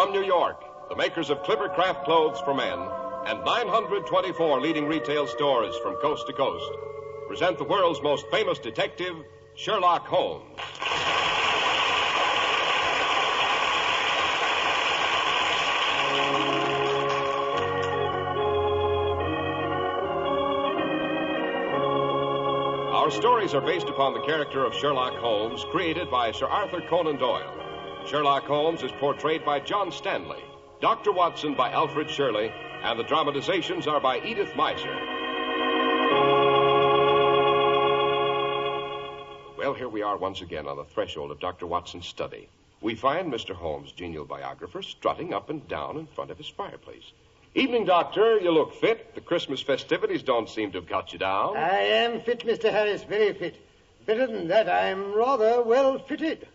From New York, the makers of Clippercraft clothes for men and 924 leading retail stores from coast to coast present the world's most famous detective, Sherlock Holmes. Our stories are based upon the character of Sherlock Holmes, created by Sir Arthur Conan Doyle. Sherlock Holmes is portrayed by John Stanley, Dr. Watson by Alfred Shirley, and the dramatizations are by Edith Meiser. Well, here we are once again on the threshold of Dr. Watson's study. We find Mr. Holmes' genial biographer strutting up and down in front of his fireplace. Evening, Doctor. You look fit. The Christmas festivities don't seem to have got you down. I am fit, Mr. Harris, very fit. Better than that, I'm rather well fitted.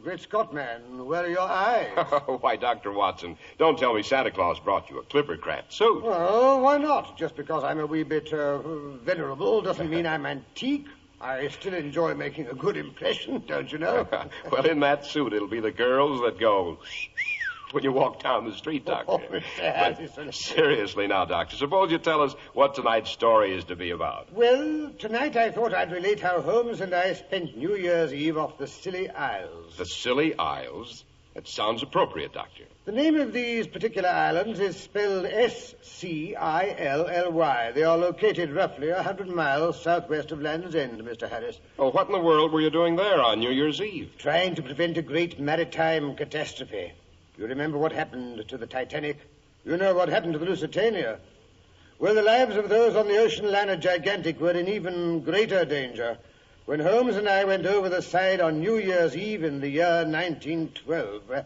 Great Scott, man, where are your eyes? Why, Dr. Watson, don't tell me Santa Claus brought you a Clippercraft suit. well, why not? Just because I'm a wee bit uh, venerable doesn't mean I'm antique. I still enjoy making a good impression, don't you know? well, in that suit, it'll be the girls that go when you walk down the street, oh, Doctor. Oh, Mr. But seriously now, Doctor, suppose you tell us what tonight's story is to be about. Well, tonight I thought I'd relate how Holmes and I spent New Year's Eve off the Scilly Isles. The Scilly Isles? That sounds appropriate, Doctor. The name of these particular islands is spelled S-C-I-L-L-Y. They are located roughly a hundred miles southwest of Land's End, Mr. Harris. Oh, what in the world were you doing there on New Year's Eve? Trying to prevent a great maritime catastrophe. You remember what happened to the Titanic? You know what happened to the Lusitania? Well, the lives of those on the ocean liner Gigantic were in even greater danger when Holmes and I went over the side on New Year's Eve in the year 1912. Uh,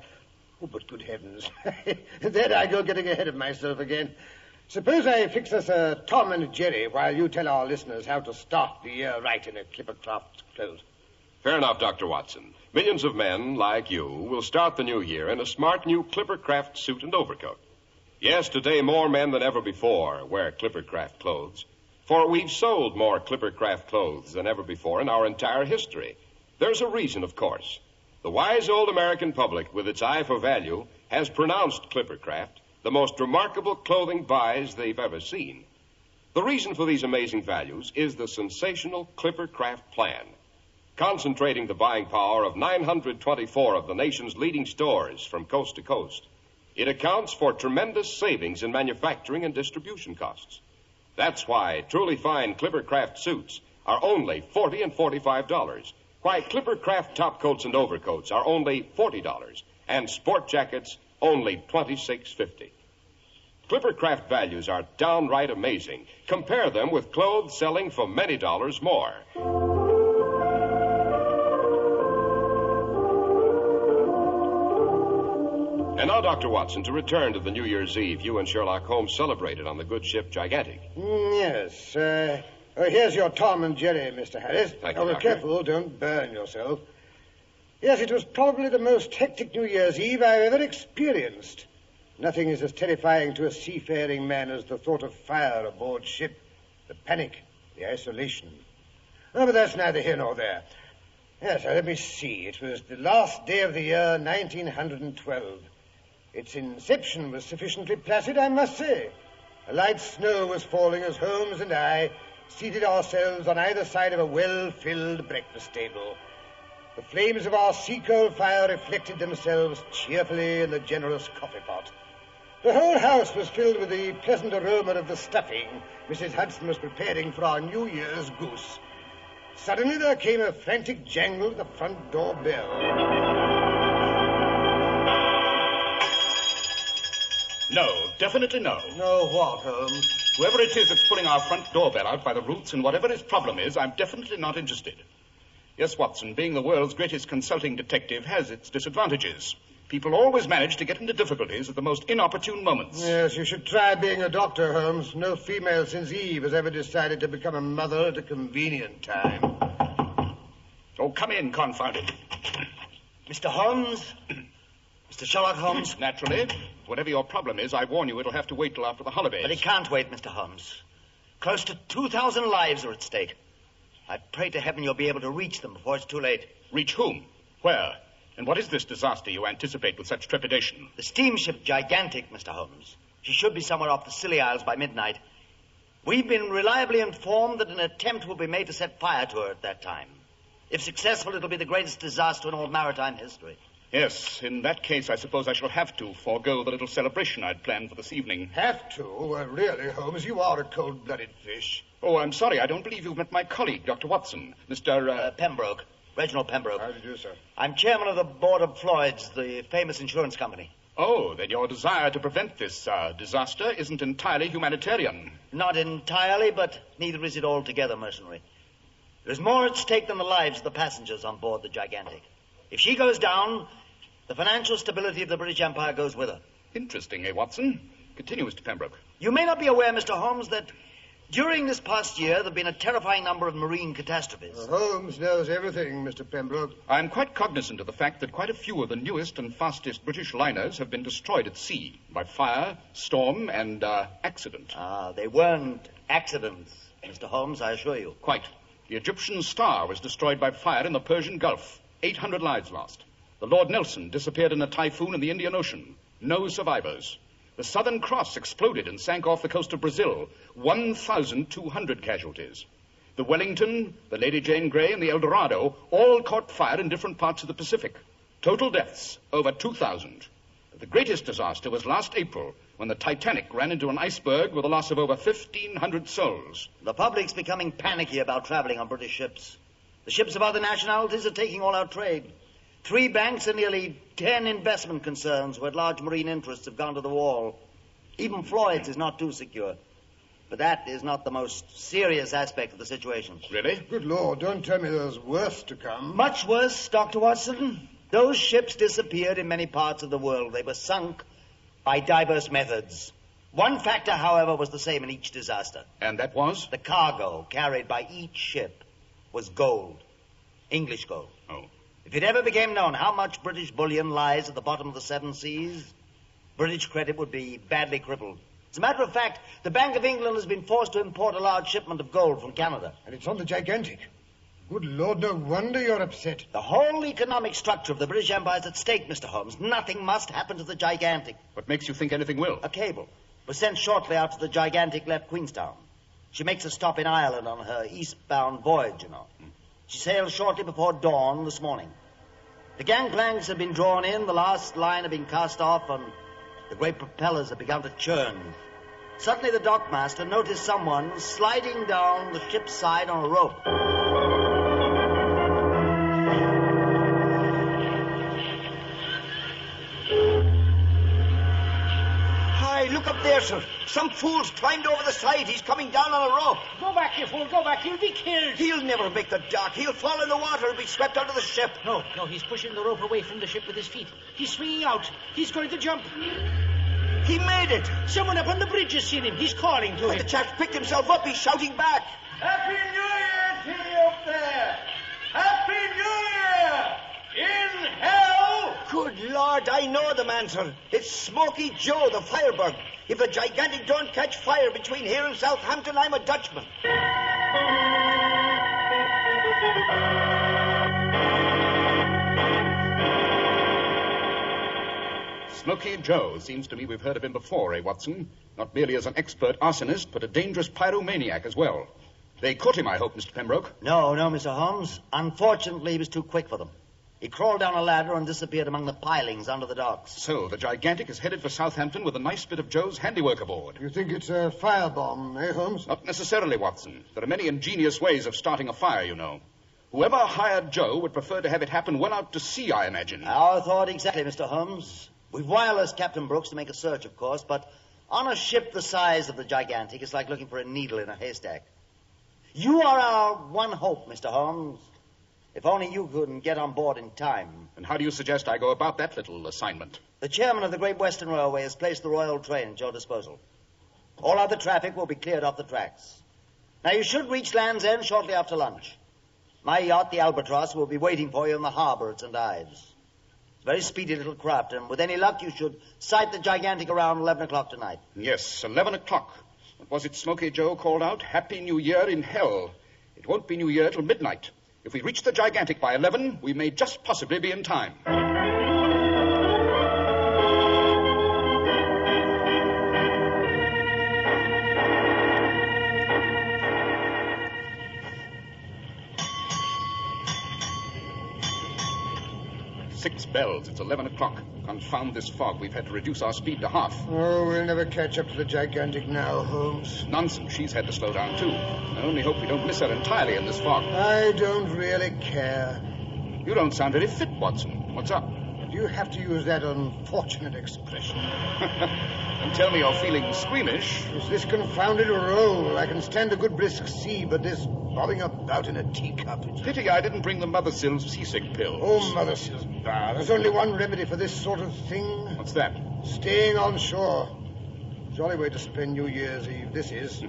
oh, but good heavens. there I go getting ahead of myself again. Suppose I fix us a Tom and Jerry while you tell our listeners how to start the year right in a Clippercraft clothes. Fair enough, Dr. Watson. Millions of men, like you, will start the new year in a smart new Clippercraft suit and overcoat. Yes, today more men than ever before wear Clippercraft clothes. For we've sold more Clippercraft clothes than ever before in our entire history. There's a reason, of course. The wise old American public, with its eye for value, has pronounced Clippercraft the most remarkable clothing buys they've ever seen. The reason for these amazing values is the sensational Clippercraft plan concentrating the buying power of 924 of the nation's leading stores from coast to coast. It accounts for tremendous savings in manufacturing and distribution costs. That's why truly fine Clippercraft suits are only 40 and $45. Why Clippercraft top coats and overcoats are only $40 and sport jackets only $26.50. Clippercraft values are downright amazing. Compare them with clothes selling for many dollars more. And now, Dr. Watson, to return to the New Year's Eve you and Sherlock Holmes celebrated on the good ship Gigantic. Mm, yes. Uh, oh, here's your Tom and Jerry, Mr. Harris. Thank you, oh, Doctor. careful, don't burn yourself. Yes, it was probably the most hectic New Year's Eve I've ever experienced. Nothing is as terrifying to a seafaring man as the thought of fire aboard ship, the panic, the isolation. Oh, but that's neither here nor there. Yes, let me see. It was the last day of the year 1912. Its inception was sufficiently placid, I must say. A light snow was falling as Holmes and I seated ourselves on either side of a well-filled breakfast table. The flames of our sea coal fire reflected themselves cheerfully in the generous coffee pot. The whole house was filled with the pleasant aroma of the stuffing Mrs. Hudson was preparing for our New Year's goose. Suddenly there came a frantic jangle at the front door bell. No, definitely no. No what, Holmes? Whoever it is that's pulling our front doorbell out by the roots and whatever his problem is, I'm definitely not interested. Yes, Watson, being the world's greatest consulting detective has its disadvantages. People always manage to get into difficulties at the most inopportune moments. Yes, you should try being a doctor, Holmes. No female since Eve has ever decided to become a mother at a convenient time. Oh, come in, confound it. Mr. Holmes? Mr. Sherlock Holmes? Naturally. Whatever your problem is, I warn you it'll have to wait till after the holidays. But it can't wait, Mr. Holmes. Close to 2,000 lives are at stake. I pray to heaven you'll be able to reach them before it's too late. Reach whom? Where? And what is this disaster you anticipate with such trepidation? The steamship Gigantic, Mr. Holmes. She should be somewhere off the Scilly Isles by midnight. We've been reliably informed that an attempt will be made to set fire to her at that time. If successful, it'll be the greatest disaster in all maritime history. Yes, in that case, I suppose I shall have to forego the little celebration I'd planned for this evening. Have to? Well, really, Holmes, you are a cold-blooded fish. Oh, I'm sorry. I don't believe you've met my colleague, Dr. Watson. Mr. Uh... Uh, Pembroke. Reginald Pembroke. How do you do, sir? I'm chairman of the board of Floyd's, the famous insurance company. Oh, then your desire to prevent this uh, disaster isn't entirely humanitarian. Not entirely, but neither is it altogether mercenary. There's more at stake than the lives of the passengers on board the Gigantic. If she goes down, the financial stability of the British Empire goes with her. Interesting, eh, Watson? Continue, Mr. Pembroke. You may not be aware, Mr. Holmes, that during this past year there have been a terrifying number of marine catastrophes. Uh, Holmes knows everything, Mr. Pembroke. I'm quite cognizant of the fact that quite a few of the newest and fastest British liners have been destroyed at sea by fire, storm, and uh, accident. Ah, they weren't accidents, Mr. Holmes, I assure you. Quite. The Egyptian Star was destroyed by fire in the Persian Gulf. 800 lives lost. The Lord Nelson disappeared in a typhoon in the Indian Ocean. No survivors. The Southern Cross exploded and sank off the coast of Brazil. 1,200 casualties. The Wellington, the Lady Jane Grey, and the El Dorado all caught fire in different parts of the Pacific. Total deaths, over 2,000. The greatest disaster was last April when the Titanic ran into an iceberg with a loss of over 1,500 souls. The public's becoming panicky about traveling on British ships. The ships of other nationalities are taking all our trade. Three banks and nearly ten investment concerns who had large marine interests have gone to the wall. Even Floyd's is not too secure. But that is not the most serious aspect of the situation. Really? Good Lord, don't tell me there's worse to come. Much worse, Dr. Watson. Those ships disappeared in many parts of the world. They were sunk by diverse methods. One factor, however, was the same in each disaster. And that was? The cargo carried by each ship was gold. English gold. Oh. If it ever became known how much British bullion lies at the bottom of the seven seas, British credit would be badly crippled. As a matter of fact, the Bank of England has been forced to import a large shipment of gold from Canada. And it's on the gigantic. Good Lord, no wonder you're upset. The whole economic structure of the British Empire is at stake, Mr. Holmes. Nothing must happen to the gigantic. What makes you think anything will? A cable was sent shortly after the gigantic left Queenstown. She makes a stop in Ireland on her eastbound voyage, you know. She sailed shortly before dawn this morning. The gangplanks have been drawn in, the last line have been cast off, and the great propellers have begun to churn. Suddenly, the dockmaster noticed someone sliding down the ship's side on a rope. Look up there, sir. Some fool's climbed over the side. He's coming down on a rope. Go back, you fool, go back. You'll be killed. He'll never make the dock. He'll fall in the water and be swept out of the ship. No, no, he's pushing the rope away from the ship with his feet. He's swinging out. He's going to jump. He made it. Someone up on the bridge has seen him. He's calling to And the him. chap picked himself up. He's shouting back. Happy New Year to you up there! Happy New Year! In hell! Good Lord, I know the man, sir. It's Smoky Joe, the firebug. If the gigantic don't catch fire between here and Southampton, I'm a Dutchman. Smoky Joe. Seems to me we've heard of him before, eh, Watson? Not merely as an expert arsonist, but a dangerous pyromaniac as well. They caught him, I hope, Mr. Pembroke. No, no, Mr. Holmes. Unfortunately, he was too quick for them. He crawled down a ladder and disappeared among the pilings under the docks. So, the Gigantic is headed for Southampton with a nice bit of Joe's handiwork aboard. You think it's a firebomb, eh, Holmes? Not necessarily, Watson. There are many ingenious ways of starting a fire, you know. Whoever hired Joe would prefer to have it happen well out to sea, I imagine. Our thought exactly, Mr. Holmes. We've wirelessed Captain Brooks to make a search, of course, but on a ship the size of the Gigantic, it's like looking for a needle in a haystack. You are our one hope, Mr. Holmes. If only you could get on board in time. And how do you suggest I go about that little assignment? The chairman of the Great Western Railway has placed the Royal Train at your disposal. All other traffic will be cleared off the tracks. Now, you should reach Land's End shortly after lunch. My yacht, the Albatross, will be waiting for you in the harbor at St. Ives. It's a very speedy little craft, and with any luck, you should sight the Gigantic around 11 o'clock tonight. Yes, 11 o'clock. What was it Smoky Joe called out? Happy New Year in hell. It won't be New Year till midnight. If we reach the gigantic by 11, we may just possibly be in time. Six bells. It's 11 o'clock. Confound this fog. We've had to reduce our speed to half. Oh, we'll never catch up to the gigantic now, Holmes. Nonsense. She's had to slow down, too. I only hope we don't miss her entirely in this fog. I don't really care. You don't sound very fit, Watson. What's up? Do you have to use that unfortunate expression? Don't tell me you're feeling squeamish. It's this confounded roll. I can stand a good brisk sea, but this bobbing about in a teacup. It's... Pity I didn't bring the Mothersill's seasick pills. Oh, Mothersill's, bah, there's only one remedy for this sort of thing. What's that? Staying on shore. Jolly way to spend New Year's Eve, this is.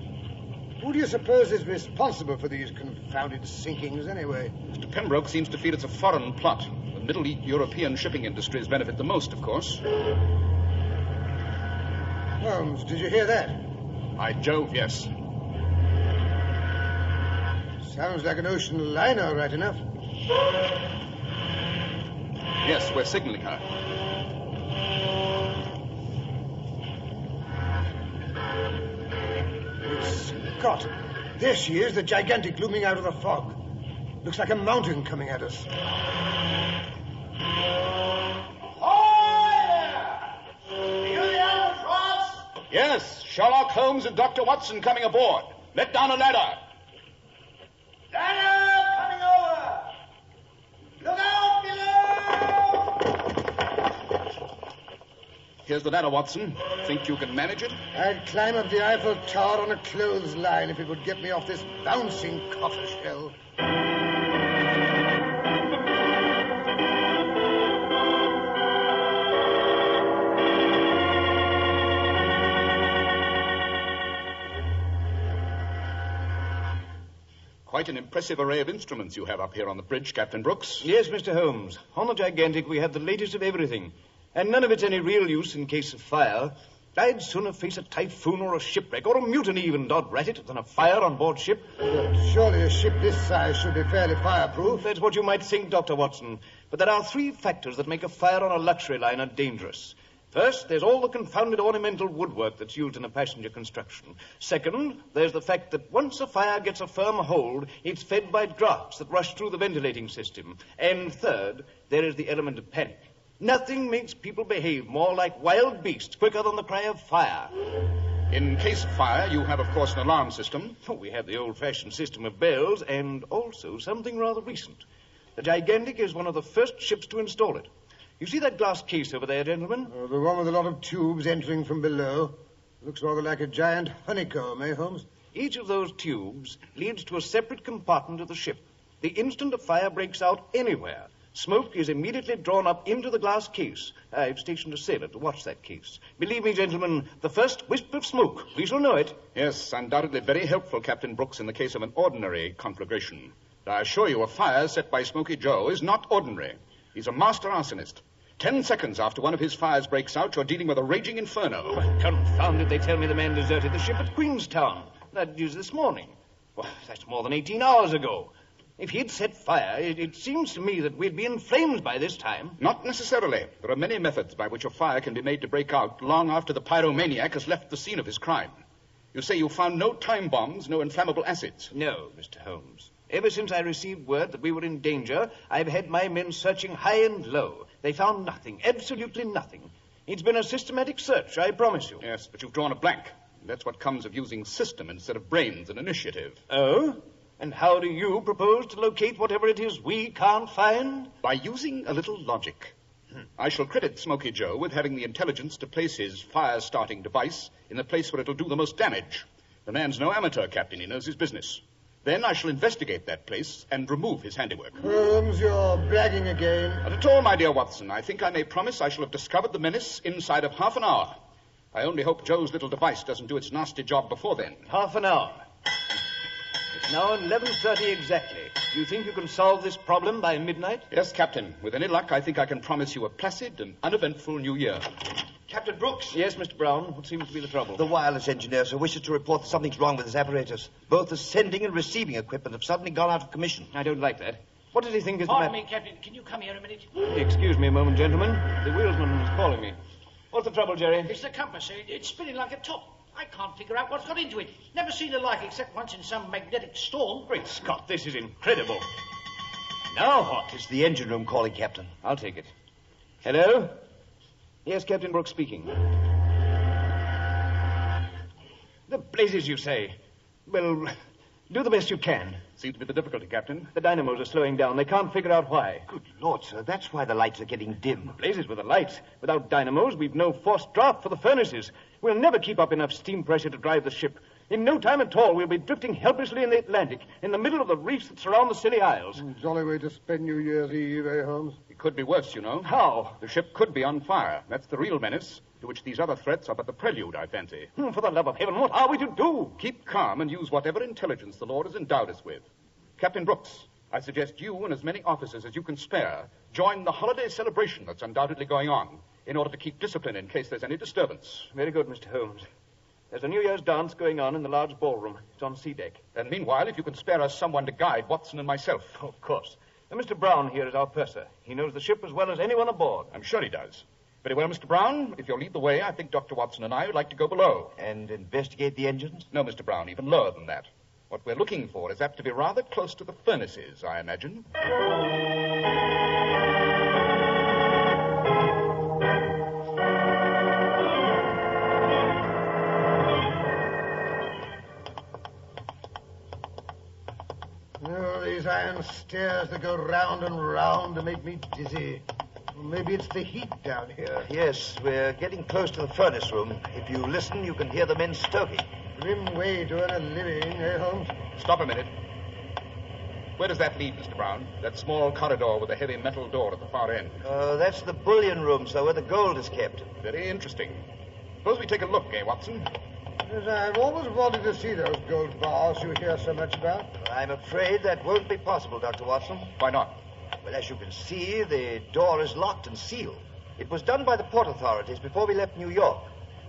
Who do you suppose is responsible for these confounded sinkings, anyway? Mr. Pembroke seems to feel it's a foreign plot. The Middle East European shipping industries benefit the most, of course. Holmes, did you hear that? By Jove, yes. Sounds like an ocean liner, right enough. Yes, we're signaling her. Scott, there she is, the gigantic looming out of the fog. Looks like a mountain coming at us. You the other? Yes, Sherlock Holmes and Dr. Watson coming aboard. Let down a ladder. Ladder coming over! Look out below! Here's the ladder, Watson. Think you can manage it? I'd climb up the Eiffel Tower on a clothesline if it would get me off this bouncing cockle shell. Quite an impressive array of instruments you have up here on the bridge, Captain Brooks. Yes, Mr. Holmes. On the Gigantic, we have the latest of everything. And none of it's any real use in case of fire. I'd sooner face a typhoon or a shipwreck, or a mutiny even, dod rat it, than a fire on board ship. But surely a ship this size should be fairly fireproof. That's what you might think, Dr. Watson. But there are three factors that make a fire on a luxury liner dangerous. First, there's all the confounded ornamental woodwork that's used in a passenger construction. Second, there's the fact that once a fire gets a firm hold, it's fed by drafts that rush through the ventilating system. And third, there is the element of panic. Nothing makes people behave more like wild beasts quicker than the cry of fire. In case of fire, you have, of course, an alarm system. Oh, we have the old-fashioned system of bells, and also something rather recent. The Gigantic is one of the first ships to install it. You see that glass case over there, gentlemen? Oh, the one with a lot of tubes entering from below. Looks rather like a giant honeycomb, eh, Holmes? Each of those tubes leads to a separate compartment of the ship. The instant a fire breaks out anywhere, smoke is immediately drawn up into the glass case. Uh, I've stationed a sailor to watch that case. Believe me, gentlemen, the first wisp of smoke, we shall know it. Yes, undoubtedly very helpful, Captain Brooks, in the case of an ordinary conflagration. I assure you, a fire set by Smoky Joe is not ordinary. He's a master arsonist. Ten seconds after one of his fires breaks out, you're dealing with a raging inferno. Confound it, they tell me the man deserted the ship at Queenstown. That news this morning. Well, that's more than 18 hours ago. If he'd set fire, it, it seems to me that we'd be in flames by this time. Not necessarily. There are many methods by which a fire can be made to break out long after the pyromaniac has left the scene of his crime. You say you found no time bombs, no inflammable acids. No, Mr. Holmes. Ever since I received word that we were in danger, I've had my men searching high and low. They found nothing, absolutely nothing. It's been a systematic search, I promise you. Yes, but you've drawn a blank. That's what comes of using system instead of brains and initiative. Oh? And how do you propose to locate whatever it is we can't find? By using a little logic. Hmm. I shall credit Smoky Joe with having the intelligence to place his fire starting device in the place where it'll do the most damage. The man's no amateur, Captain. He knows his business. Then I shall investigate that place and remove his handiwork. Holmes, you're bragging again. Not at all, my dear Watson. I think I may promise I shall have discovered the menace inside of half an hour. I only hope Joe's little device doesn't do its nasty job before then. Half an hour. It's now 11.30 exactly. Do you think you can solve this problem by midnight? Yes, Captain. With any luck, I think I can promise you a placid and uneventful new year. Captain Brooks. Yes, Mr. Brown. What seems to be the trouble? The wireless engineer, sir, wishes to report that something's wrong with his apparatus. Both the sending and receiving equipment have suddenly gone out of commission. I don't like that. What does he think is the Pardon matter? me, Captain. Can you come here a minute? Excuse me a moment, gentlemen. The wheelsman is calling me. What's the trouble, Jerry? It's the compass. It's spinning like a top. I can't figure out what's got into it. Never seen the like except once in some magnetic storm. Great Scott, this is incredible. Now what? It's the engine room calling, Captain. I'll take it. Hello? Yes, Captain Brooks speaking. The blazes, you say? Well, do the best you can. Seems to be the difficulty, Captain. The dynamos are slowing down. They can't figure out why. Good Lord, sir. That's why the lights are getting dim. Blazes with the lights. Without dynamos, we've no forced draft for the furnaces. We'll never keep up enough steam pressure to drive the ship. In no time at all, we'll be drifting helplessly in the Atlantic, in the middle of the reefs that surround the Scilly Isles. Jolly way to spend New Year's Eve, eh, Holmes? It could be worse, you know. How? The ship could be on fire. That's the real menace, to which these other threats are but the prelude, I fancy. Hmm, For the love of heaven, what are we to do? Keep calm and use whatever intelligence the Lord has endowed us with. Captain Brooks, I suggest you and as many officers as you can spare join the holiday celebration that's undoubtedly going on in order to keep discipline in case there's any disturbance. Very good, Mr. Holmes. There's a New Year's dance going on in the large ballroom. It's on sea deck. And meanwhile, if you can spare us someone to guide Watson and myself. Of course. Now, Mr. Brown here is our purser. He knows the ship as well as anyone aboard. I'm sure he does. Very well, Mr. Brown. If you'll lead the way, I think Dr. Watson and I would like to go below. And investigate the engines? No, Mr. Brown, even lower than that. What we're looking for is apt to be rather close to the furnaces, I imagine. Stairs that go round and round to make me dizzy. Maybe it's the heat down here. Yes, we're getting close to the furnace room. If you listen, you can hear the men stoking. Grim way to earn a living, eh, Holmes? Stop a minute. Where does that lead, Mr. Brown? That small corridor with a heavy metal door at the far end. Uh, that's the bullion room, sir, where the gold is kept. Very interesting. Suppose we take a look, eh, Watson? Yes, I've always wanted to see those gold bars you hear so much about. I'm afraid that won't be possible, Dr. Watson. Why not? Well, as you can see, the door is locked and sealed. It was done by the port authorities before we left New York.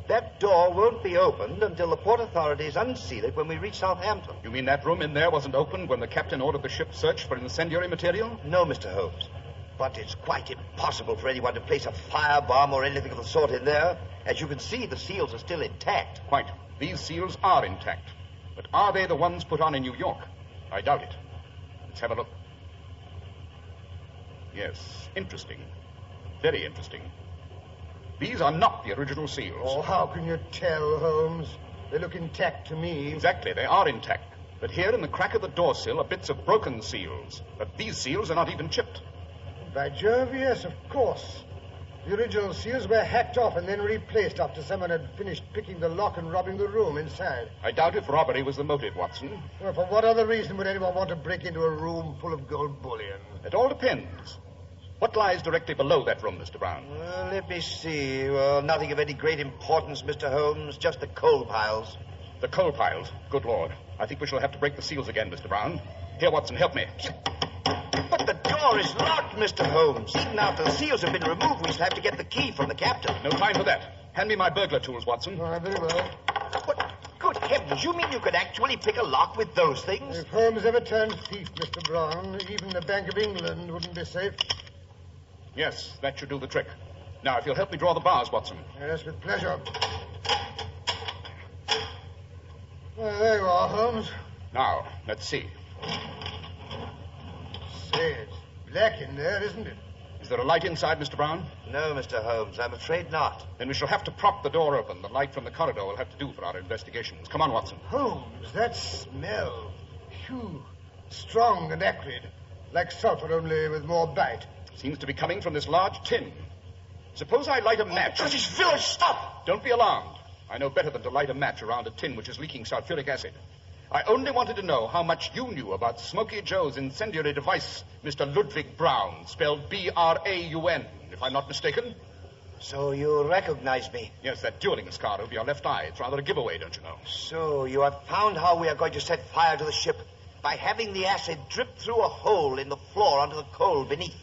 That door won't be opened until the port authorities unseal it when we reach Southampton. You mean that room in there wasn't opened when the captain ordered the ship searched for incendiary material? No, Mr. Holmes. But it's quite impossible for anyone to place a firebomb or anything of the sort in there. As you can see, the seals are still intact. Quite. These seals are intact. But are they the ones put on in New York? I doubt it. Let's have a look. Yes, interesting. Very interesting. These are not the original seals. Oh, how can you tell, Holmes? They look intact to me. Exactly, they are intact. But here in the crack of the door sill are bits of broken seals. But these seals are not even chipped. By Jove, yes, of course. The original seals were hacked off and then replaced after someone had finished picking the lock and robbing the room inside. I doubt if robbery was the motive, Watson. Well, for what other reason would anyone want to break into a room full of gold bullion? It all depends. What lies directly below that room, Mr. Brown? Well, let me see. Well, nothing of any great importance, Mr. Holmes. Just the coal piles. The coal piles. Good Lord. I think we shall have to break the seals again, Mr. Brown. Here, Watson, help me. But the door is locked, Mr. Holmes. Even after the seals have been removed, we shall have to get the key from the captain. No time for that. Hand me my burglar tools, Watson. Ah, very well. But, good heavens, you mean you could actually pick a lock with those things? If Holmes ever turned thief, Mr. Brown, even the Bank of England wouldn't be safe. Yes, that should do the trick. Now, if you'll help me draw the bars, Watson. Yes, with pleasure. Well, there you are, Holmes. Now, let's see. Say, it's black in there, isn't it? Is there a light inside, Mr. Brown? No, Mr. Holmes, I'm afraid not. Then we shall have to prop the door open. The light from the corridor will have to do for our investigations. Come on, Watson. Holmes, that smell. Phew. Strong and acrid. Like sulfur, only with more bite. Seems to be coming from this large tin. Suppose I light a oh, match. Oh, British village, stop! Don't be alarmed. I know better than to light a match around a tin which is leaking sulfuric acid. I only wanted to know how much you knew about Smoky Joe's incendiary device, Mr. Ludwig Brown, spelled B R A U N, if I'm not mistaken. So you recognize me. Yes, that dueling scar over your left eye. It's rather a giveaway, don't you know? So you have found how we are going to set fire to the ship by having the acid drip through a hole in the floor onto the coal beneath.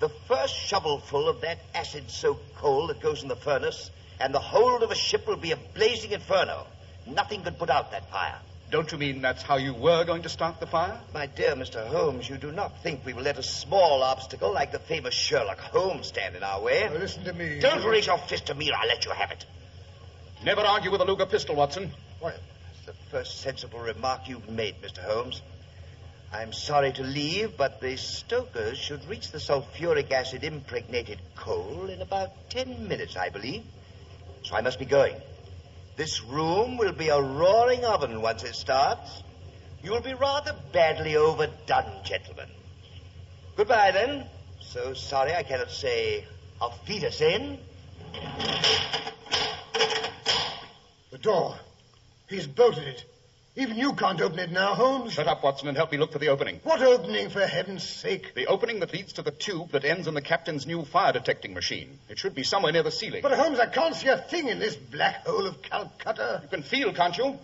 The first shovelful of that acid-soaked coal that goes in the furnace, and the hold of the ship will be a blazing inferno. Nothing could put out that fire. Don't you mean that's how you were going to start the fire? My dear Mr. Holmes, you do not think we will let a small obstacle like the famous Sherlock Holmes stand in our way? Now, listen to me. Don't raise your fist to me or I'll let you have it. Never argue with a Luger pistol, Watson. Well, that's the first sensible remark you've made, Mr. Holmes. I'm sorry to leave, but the stokers should reach the sulfuric acid impregnated coal in about ten minutes, I believe. So I must be going. This room will be a roaring oven once it starts. You'll be rather badly overdone, gentlemen. Goodbye, then. So sorry I cannot say auf Wiedersehen. The door. He's bolted it. Even you can't open it now, Holmes. Shut up, Watson, and help me look for the opening. What opening, for heaven's sake? The opening that leads to the tube that ends in the captain's new fire detecting machine. It should be somewhere near the ceiling. But, Holmes, I can't see a thing in this black hole of Calcutta. You can feel, can't you?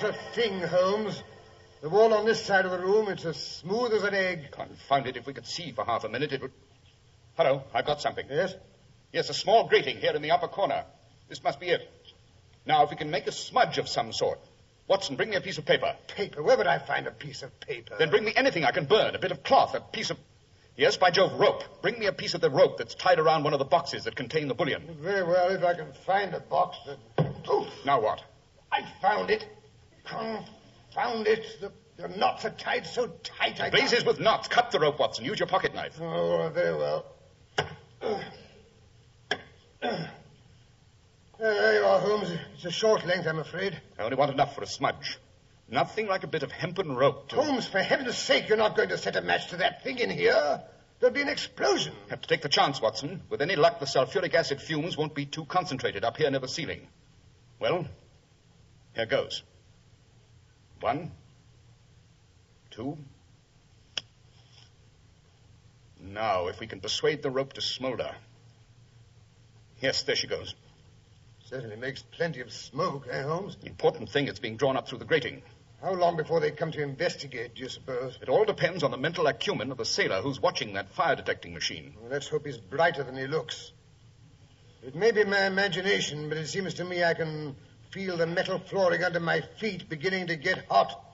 Not a thing, Holmes. The wall on this side of the room, it's as smooth as an egg. Confound it, if we could see for half a minute, it would. Hello, I've got something. Yes? Yes, a small grating here in the upper corner. This must be it. Now, if we can make a smudge of some sort. Watson, bring me a piece of paper. Paper. Where would I find a piece of paper? Then bring me anything I can burn. A bit of cloth, a piece of. Yes, by Jove, rope. Bring me a piece of the rope that's tied around one of the boxes that contain the bullion. Very well, if I can find a box that. Oh, Now what? I found it. Confound it. The, the knots are tied so tight I Blazes with knots. Cut the rope, Watson. Use your pocket knife. Oh, very well. There you oh, are, Holmes. It's a short length, I'm afraid. I only want enough for a smudge. Nothing like a bit of hempen rope to. Holmes, for heaven's sake, you're not going to set a match to that thing in here. There'll be an explosion. Have to take the chance, Watson. With any luck, the sulfuric acid fumes won't be too concentrated up here near the ceiling. Well, here goes. One, two. Now, if we can persuade the rope to smolder. Yes, there she goes. Certainly makes plenty of smoke, eh, Holmes? The important thing is being drawn up through the grating. How long before they come to investigate, do you suppose? It all depends on the mental acumen of the sailor who's watching that fire detecting machine. Well, let's hope he's brighter than he looks. It may be my imagination, but it seems to me I can feel the metal flooring under my feet beginning to get hot.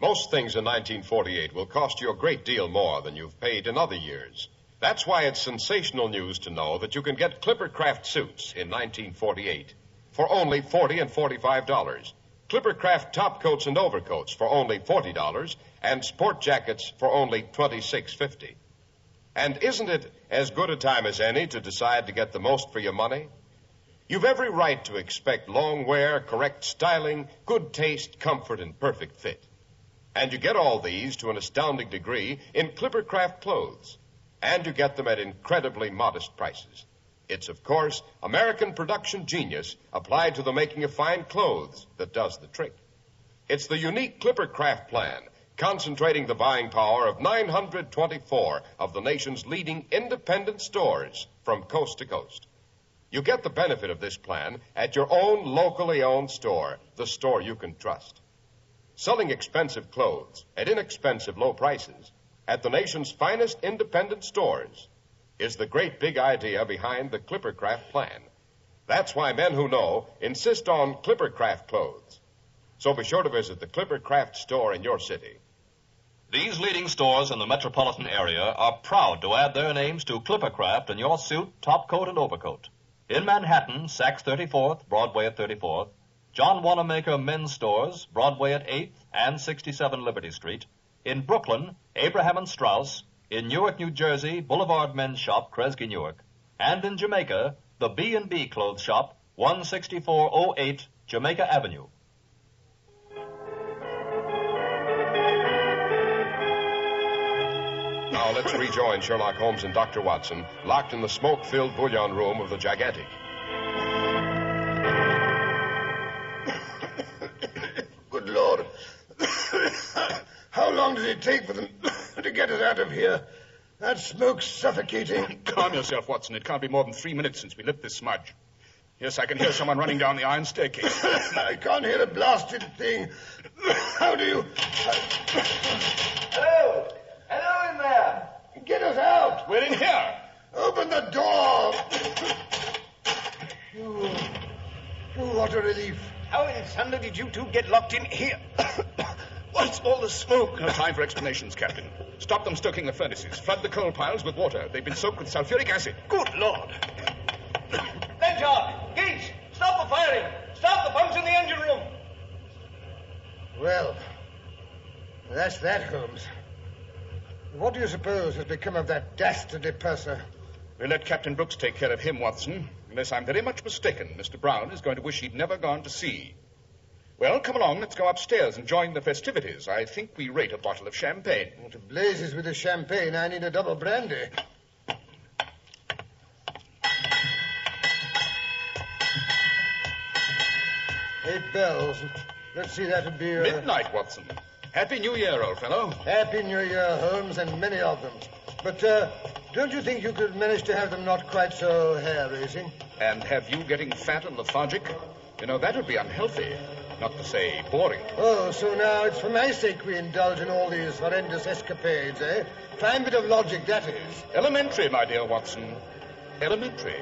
Most things in 1948 will cost you a great deal more than you've paid in other years. That's why it's sensational news to know that you can get Clippercraft suits in 1948 for only 40 and 45 dollars. Clippercraft top coats and overcoats for only 40 dollars and sport jackets for only 26.50. And isn't it as good a time as any to decide to get the most for your money? You've every right to expect long wear, correct styling, good taste, comfort, and perfect fit. And you get all these to an astounding degree in Clippercraft clothes. And you get them at incredibly modest prices. It's, of course, American production genius applied to the making of fine clothes that does the trick. It's the unique Clippercraft plan, concentrating the buying power of 924 of the nation's leading independent stores from coast to coast. You get the benefit of this plan at your own locally owned store, the store you can trust. Selling expensive clothes at inexpensive low prices at the nation's finest independent stores is the great big idea behind the Clippercraft plan. That's why men who know insist on Clippercraft clothes. So be sure to visit the Clippercraft store in your city. These leading stores in the metropolitan area are proud to add their names to Clippercraft in your suit, top coat, and overcoat. In Manhattan, Saks 34th, Broadway at 34th, John Wanamaker Men's Stores, Broadway at 8th and 67 Liberty Street. In Brooklyn, Abraham and Straus. In Newark, New Jersey, Boulevard Men's Shop, Kresge, Newark. And in Jamaica, the B&B Clothes Shop, 16408 Jamaica Avenue. Now let's rejoin Sherlock Holmes and Dr. Watson, locked in the smoke filled bullion room of the gigantic. Good Lord. How long did it take for them to get us out of here. That smoke's suffocating. Calm yourself, Watson. It can't be more than three minutes since we lit this smudge. Yes, I can hear someone running down the iron staircase. I can't hear a blasted thing. How do you... Hello! Hello in there! Get us out! We're in here. Open the door! Oh, oh, what a relief. How in thunder did you two get locked in here? What's all the smoke? No time for explanations, Captain. Stop them stoking the furnaces. Flood the coal piles with water. They've been soaked with sulfuric acid. Good Lord. Blanchard! Gates! Stop the firing! Stop the pumps in the engine room! Well, that's that, Holmes. What do you suppose has become of that dastardly purser? We'll let Captain Brooks take care of him, Watson. Unless I'm very much mistaken, Mr. Brown is going to wish he'd never gone to sea. Well, come along. Let's go upstairs and join the festivities. I think we rate a bottle of champagne. Well, to blazes with the champagne, I need a double brandy. Eight bells. Let's see, that would be. Uh, Midnight, Watson. Happy New Year, old fellow. Happy New Year, Holmes, and many of them. But uh, don't you think you could manage to have them not quite so hair raising? And have you getting fat and lethargic? You know, that would be unhealthy. Not to say boring. Oh, so now it's for my sake we indulge in all these horrendous escapades, eh? Fine bit of logic, that is. Elementary, my dear Watson. Elementary.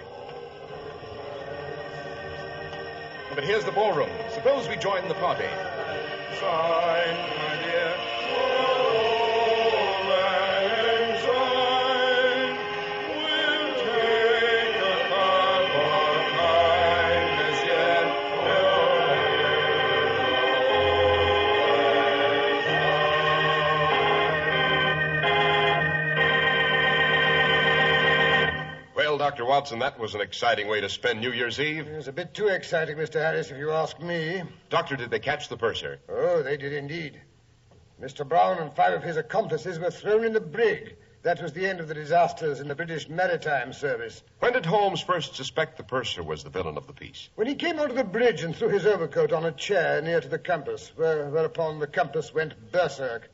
But here's the ballroom. Suppose we join the party. Sign, my dear. Dr. Watson, that was an exciting way to spend New Year's Eve. It was a bit too exciting, Mr. Harris, if you ask me. Doctor, did they catch the purser? Oh, they did indeed. Mr. Brown and five of his accomplices were thrown in the brig. That was the end of the disasters in the British Maritime Service. When did Holmes first suspect the purser was the villain of the piece? When he came onto the bridge and threw his overcoat on a chair near to the compass, where, whereupon the compass went berserk,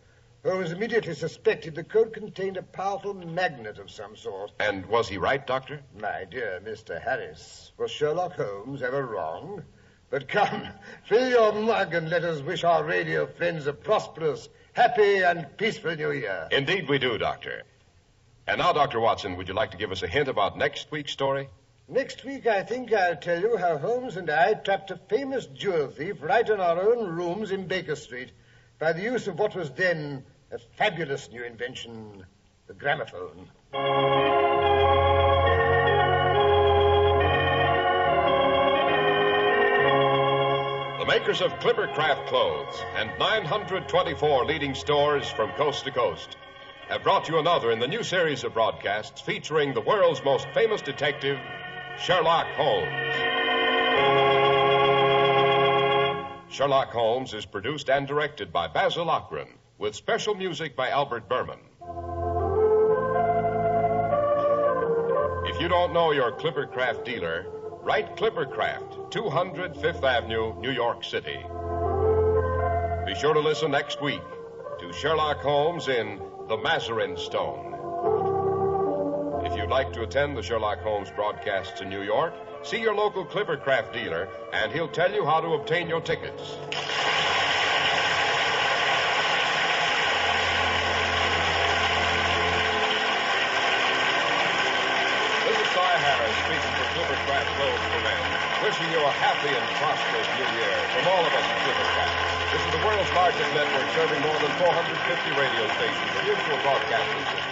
Holmes immediately suspected the coat contained a powerful magnet of some sort. And was he right, Doctor? My dear Mr. Harris, was Sherlock Holmes ever wrong? But come, fill your mug and let us wish our radio friends a prosperous, happy, and peaceful New Year. Indeed, we do, Doctor. And now, Dr. Watson, would you like to give us a hint about next week's story? Next week, I think I'll tell you how Holmes and I trapped a famous jewel thief right in our own rooms in Baker Street by the use of what was then a fabulous new invention, the gramophone. The makers of Clippercraft clothes and 924 leading stores from coast to coast have brought you another in the new series of broadcasts featuring the world's most famous detective, Sherlock Holmes. Sherlock Holmes is produced and directed by Basil Loughrane, with special music by Albert Buhrman. If you don't know your Clippercraft dealer, write Clippercraft, 200 Fifth Avenue, New York City. Be sure to listen next week to Sherlock Holmes in The Mazarin Stone. If you'd like to attend the Sherlock Holmes broadcasts in New York, see your local Clippercraft dealer, and he'll tell you how to obtain your tickets. This is Speaking for Clippercraft for Men, wishing you a happy and prosperous new year from all of us at Clippercraft. This is the world's largest network serving more than 450 radio stations and mutual broadcasting systems.